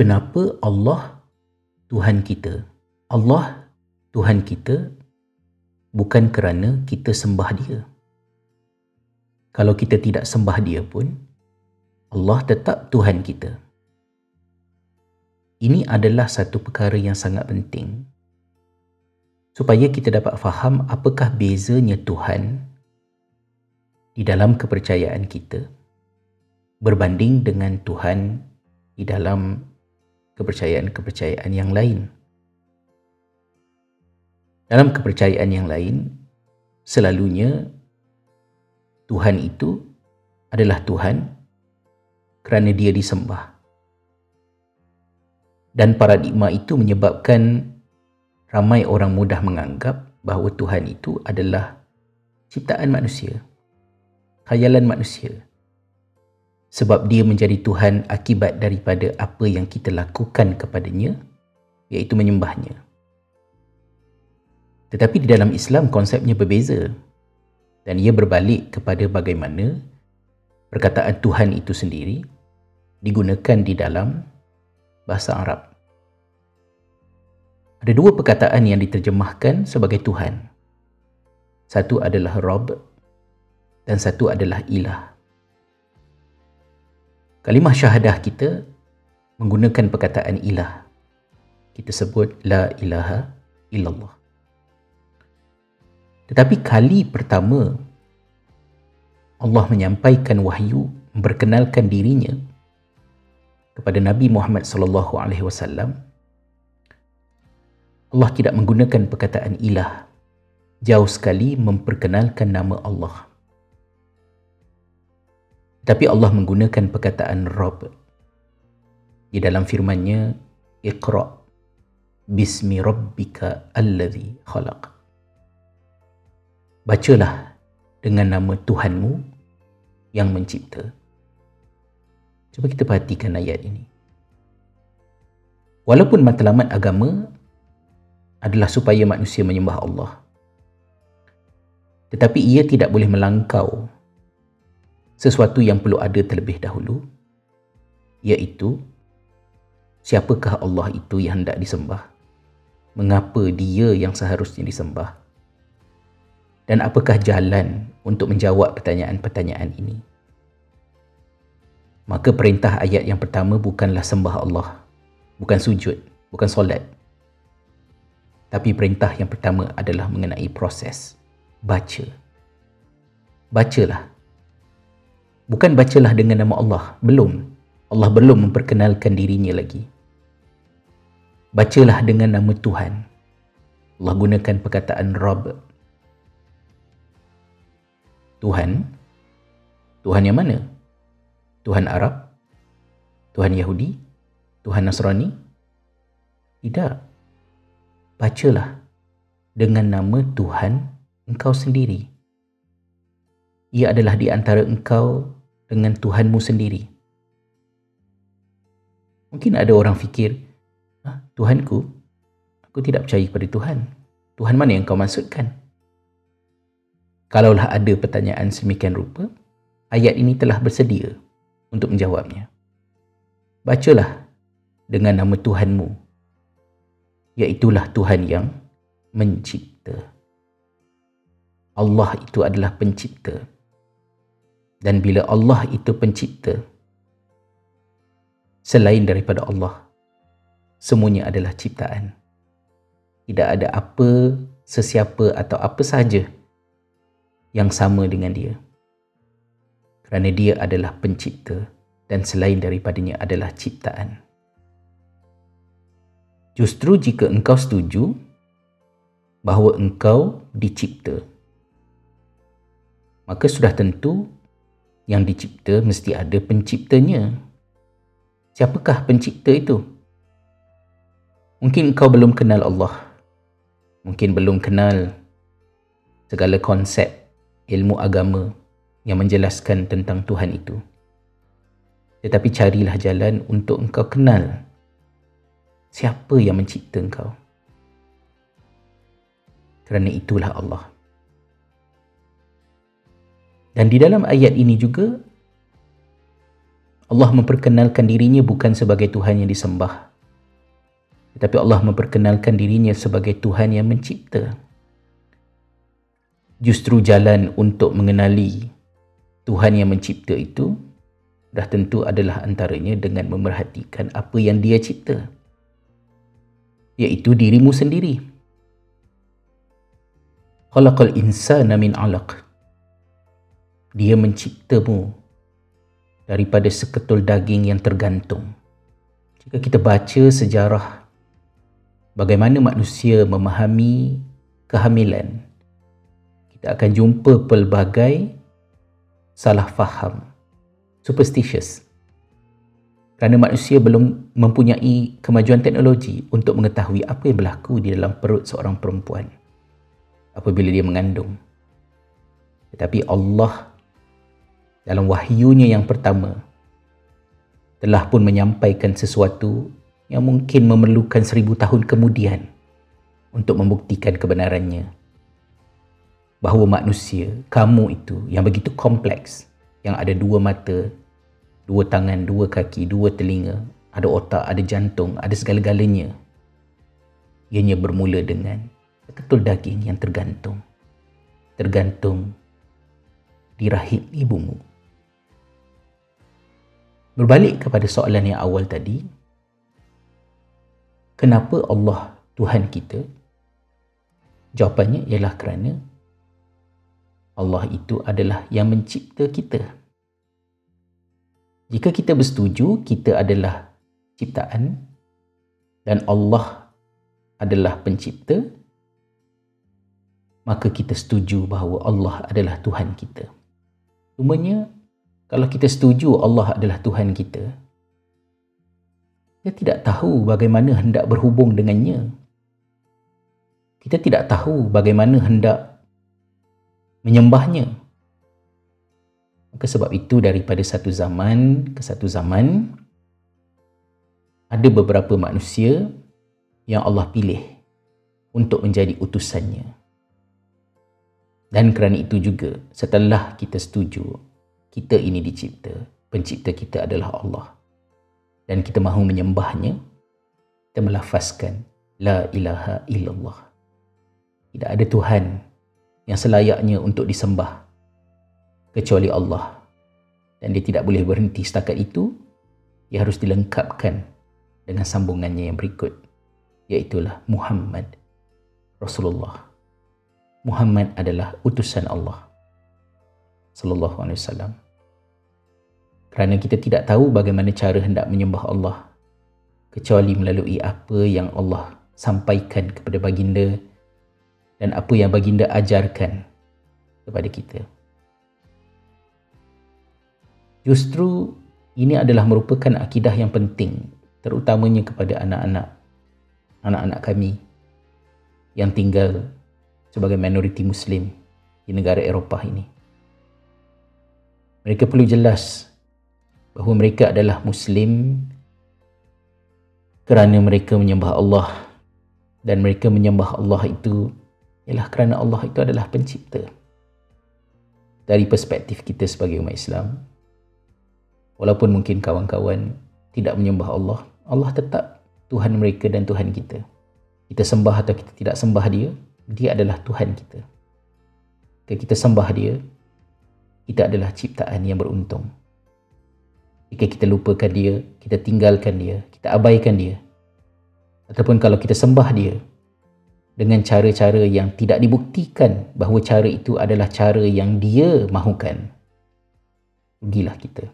kenapa Allah Tuhan kita? Allah Tuhan kita bukan kerana kita sembah dia. Kalau kita tidak sembah dia pun, Allah tetap Tuhan kita. Ini adalah satu perkara yang sangat penting supaya kita dapat faham apakah bezanya Tuhan di dalam kepercayaan kita berbanding dengan Tuhan di dalam kepercayaan-kepercayaan yang lain. Dalam kepercayaan yang lain, selalunya Tuhan itu adalah Tuhan kerana dia disembah. Dan paradigma itu menyebabkan ramai orang mudah menganggap bahawa Tuhan itu adalah ciptaan manusia, khayalan manusia. Sebab dia menjadi Tuhan akibat daripada apa yang kita lakukan kepadanya, iaitu menyembahnya. Tetapi di dalam Islam konsepnya berbeza dan ia berbalik kepada bagaimana perkataan Tuhan itu sendiri digunakan di dalam bahasa Arab. Ada dua perkataan yang diterjemahkan sebagai Tuhan. Satu adalah Rob dan satu adalah Ilah. Kalimah syahadah kita menggunakan perkataan Ilah. Kita sebut La ilaha illallah. Tetapi kali pertama Allah menyampaikan wahyu memperkenalkan dirinya kepada Nabi Muhammad sallallahu alaihi wasallam Allah tidak menggunakan perkataan ilah jauh sekali memperkenalkan nama Allah tapi Allah menggunakan perkataan Rabb di dalam firman-Nya Iqra bismi rabbika alladhi khalaq bacalah dengan nama Tuhanmu yang mencipta. Cuba kita perhatikan ayat ini. Walaupun matlamat agama adalah supaya manusia menyembah Allah. Tetapi ia tidak boleh melangkau sesuatu yang perlu ada terlebih dahulu iaitu siapakah Allah itu yang hendak disembah? Mengapa dia yang seharusnya disembah? dan apakah jalan untuk menjawab pertanyaan-pertanyaan ini? Maka perintah ayat yang pertama bukanlah sembah Allah, bukan sujud, bukan solat. Tapi perintah yang pertama adalah mengenai proses baca. Bacalah. Bukan bacalah dengan nama Allah, belum. Allah belum memperkenalkan dirinya lagi. Bacalah dengan nama Tuhan. Allah gunakan perkataan Rabb Tuhan Tuhan yang mana? Tuhan Arab? Tuhan Yahudi? Tuhan Nasrani? Tidak. Bacalah dengan nama Tuhan engkau sendiri. Ia adalah di antara engkau dengan Tuhanmu sendiri. Mungkin ada orang fikir, ah, Tuhanku, aku tidak percaya kepada Tuhan. Tuhan mana yang kau maksudkan? Kalaulah ada pertanyaan semikian rupa, ayat ini telah bersedia untuk menjawabnya. Bacalah dengan nama Tuhanmu, iaitulah Tuhan yang mencipta. Allah itu adalah pencipta. Dan bila Allah itu pencipta, selain daripada Allah, semuanya adalah ciptaan. Tidak ada apa, sesiapa atau apa sahaja yang sama dengan dia. Kerana dia adalah pencipta dan selain daripadanya adalah ciptaan. Justru jika engkau setuju bahawa engkau dicipta, maka sudah tentu yang dicipta mesti ada penciptanya. Siapakah pencipta itu? Mungkin engkau belum kenal Allah. Mungkin belum kenal segala konsep ilmu agama yang menjelaskan tentang Tuhan itu. Tetapi carilah jalan untuk engkau kenal siapa yang mencipta engkau. Kerana itulah Allah. Dan di dalam ayat ini juga Allah memperkenalkan dirinya bukan sebagai Tuhan yang disembah. Tetapi Allah memperkenalkan dirinya sebagai Tuhan yang mencipta. Justru jalan untuk mengenali Tuhan yang mencipta itu dah tentu adalah antaranya dengan memerhatikan apa yang dia cipta. Iaitu dirimu sendiri. Khalaqal insana min alaq. Dia menciptamu daripada seketul daging yang tergantung. Jika kita baca sejarah bagaimana manusia memahami kehamilan, kita akan jumpa pelbagai salah faham, superstitious. Kerana manusia belum mempunyai kemajuan teknologi untuk mengetahui apa yang berlaku di dalam perut seorang perempuan apabila dia mengandung. Tetapi Allah dalam wahyunya yang pertama telah pun menyampaikan sesuatu yang mungkin memerlukan seribu tahun kemudian untuk membuktikan kebenarannya. Bahawa manusia, kamu itu yang begitu kompleks yang ada dua mata, dua tangan, dua kaki, dua telinga, ada otak, ada jantung, ada segala-galanya. Ianya bermula dengan ketul daging yang tergantung. Tergantung di rahim ibumu Berbalik kepada soalan yang awal tadi, kenapa Allah Tuhan kita? Jawapannya ialah kerana Allah itu adalah yang mencipta kita. Jika kita bersetuju kita adalah ciptaan dan Allah adalah pencipta, maka kita setuju bahawa Allah adalah Tuhan kita. Cumanya kalau kita setuju Allah adalah Tuhan kita, kita tidak tahu bagaimana hendak berhubung dengannya. Kita tidak tahu bagaimana hendak menyembahnya. Maka sebab itu daripada satu zaman ke satu zaman, ada beberapa manusia yang Allah pilih untuk menjadi utusannya. Dan kerana itu juga, setelah kita setuju kita ini dicipta, pencipta kita adalah Allah. Dan kita mahu menyembahnya, kita melafazkan La ilaha illallah. Tidak ada Tuhan yang selayaknya untuk disembah kecuali Allah. Dan dia tidak boleh berhenti setakat itu, ia harus dilengkapkan dengan sambungannya yang berikut, iaitulah Muhammad Rasulullah. Muhammad adalah utusan Allah sallallahu alaihi wasallam. Kerana kita tidak tahu bagaimana cara hendak menyembah Allah kecuali melalui apa yang Allah sampaikan kepada baginda dan apa yang baginda ajarkan kepada kita. Justru ini adalah merupakan akidah yang penting terutamanya kepada anak-anak anak-anak kami yang tinggal sebagai minoriti muslim di negara Eropah ini mereka perlu jelas bahawa mereka adalah Muslim kerana mereka menyembah Allah dan mereka menyembah Allah itu ialah kerana Allah itu adalah pencipta. Dari perspektif kita sebagai umat Islam, walaupun mungkin kawan-kawan tidak menyembah Allah, Allah tetap Tuhan mereka dan Tuhan kita. Kita sembah atau kita tidak sembah dia, dia adalah Tuhan kita. Jika kita sembah dia, kita adalah ciptaan yang beruntung. Jika kita lupakan dia, kita tinggalkan dia, kita abaikan dia. Ataupun kalau kita sembah dia dengan cara-cara yang tidak dibuktikan bahawa cara itu adalah cara yang dia mahukan. Rugilah kita.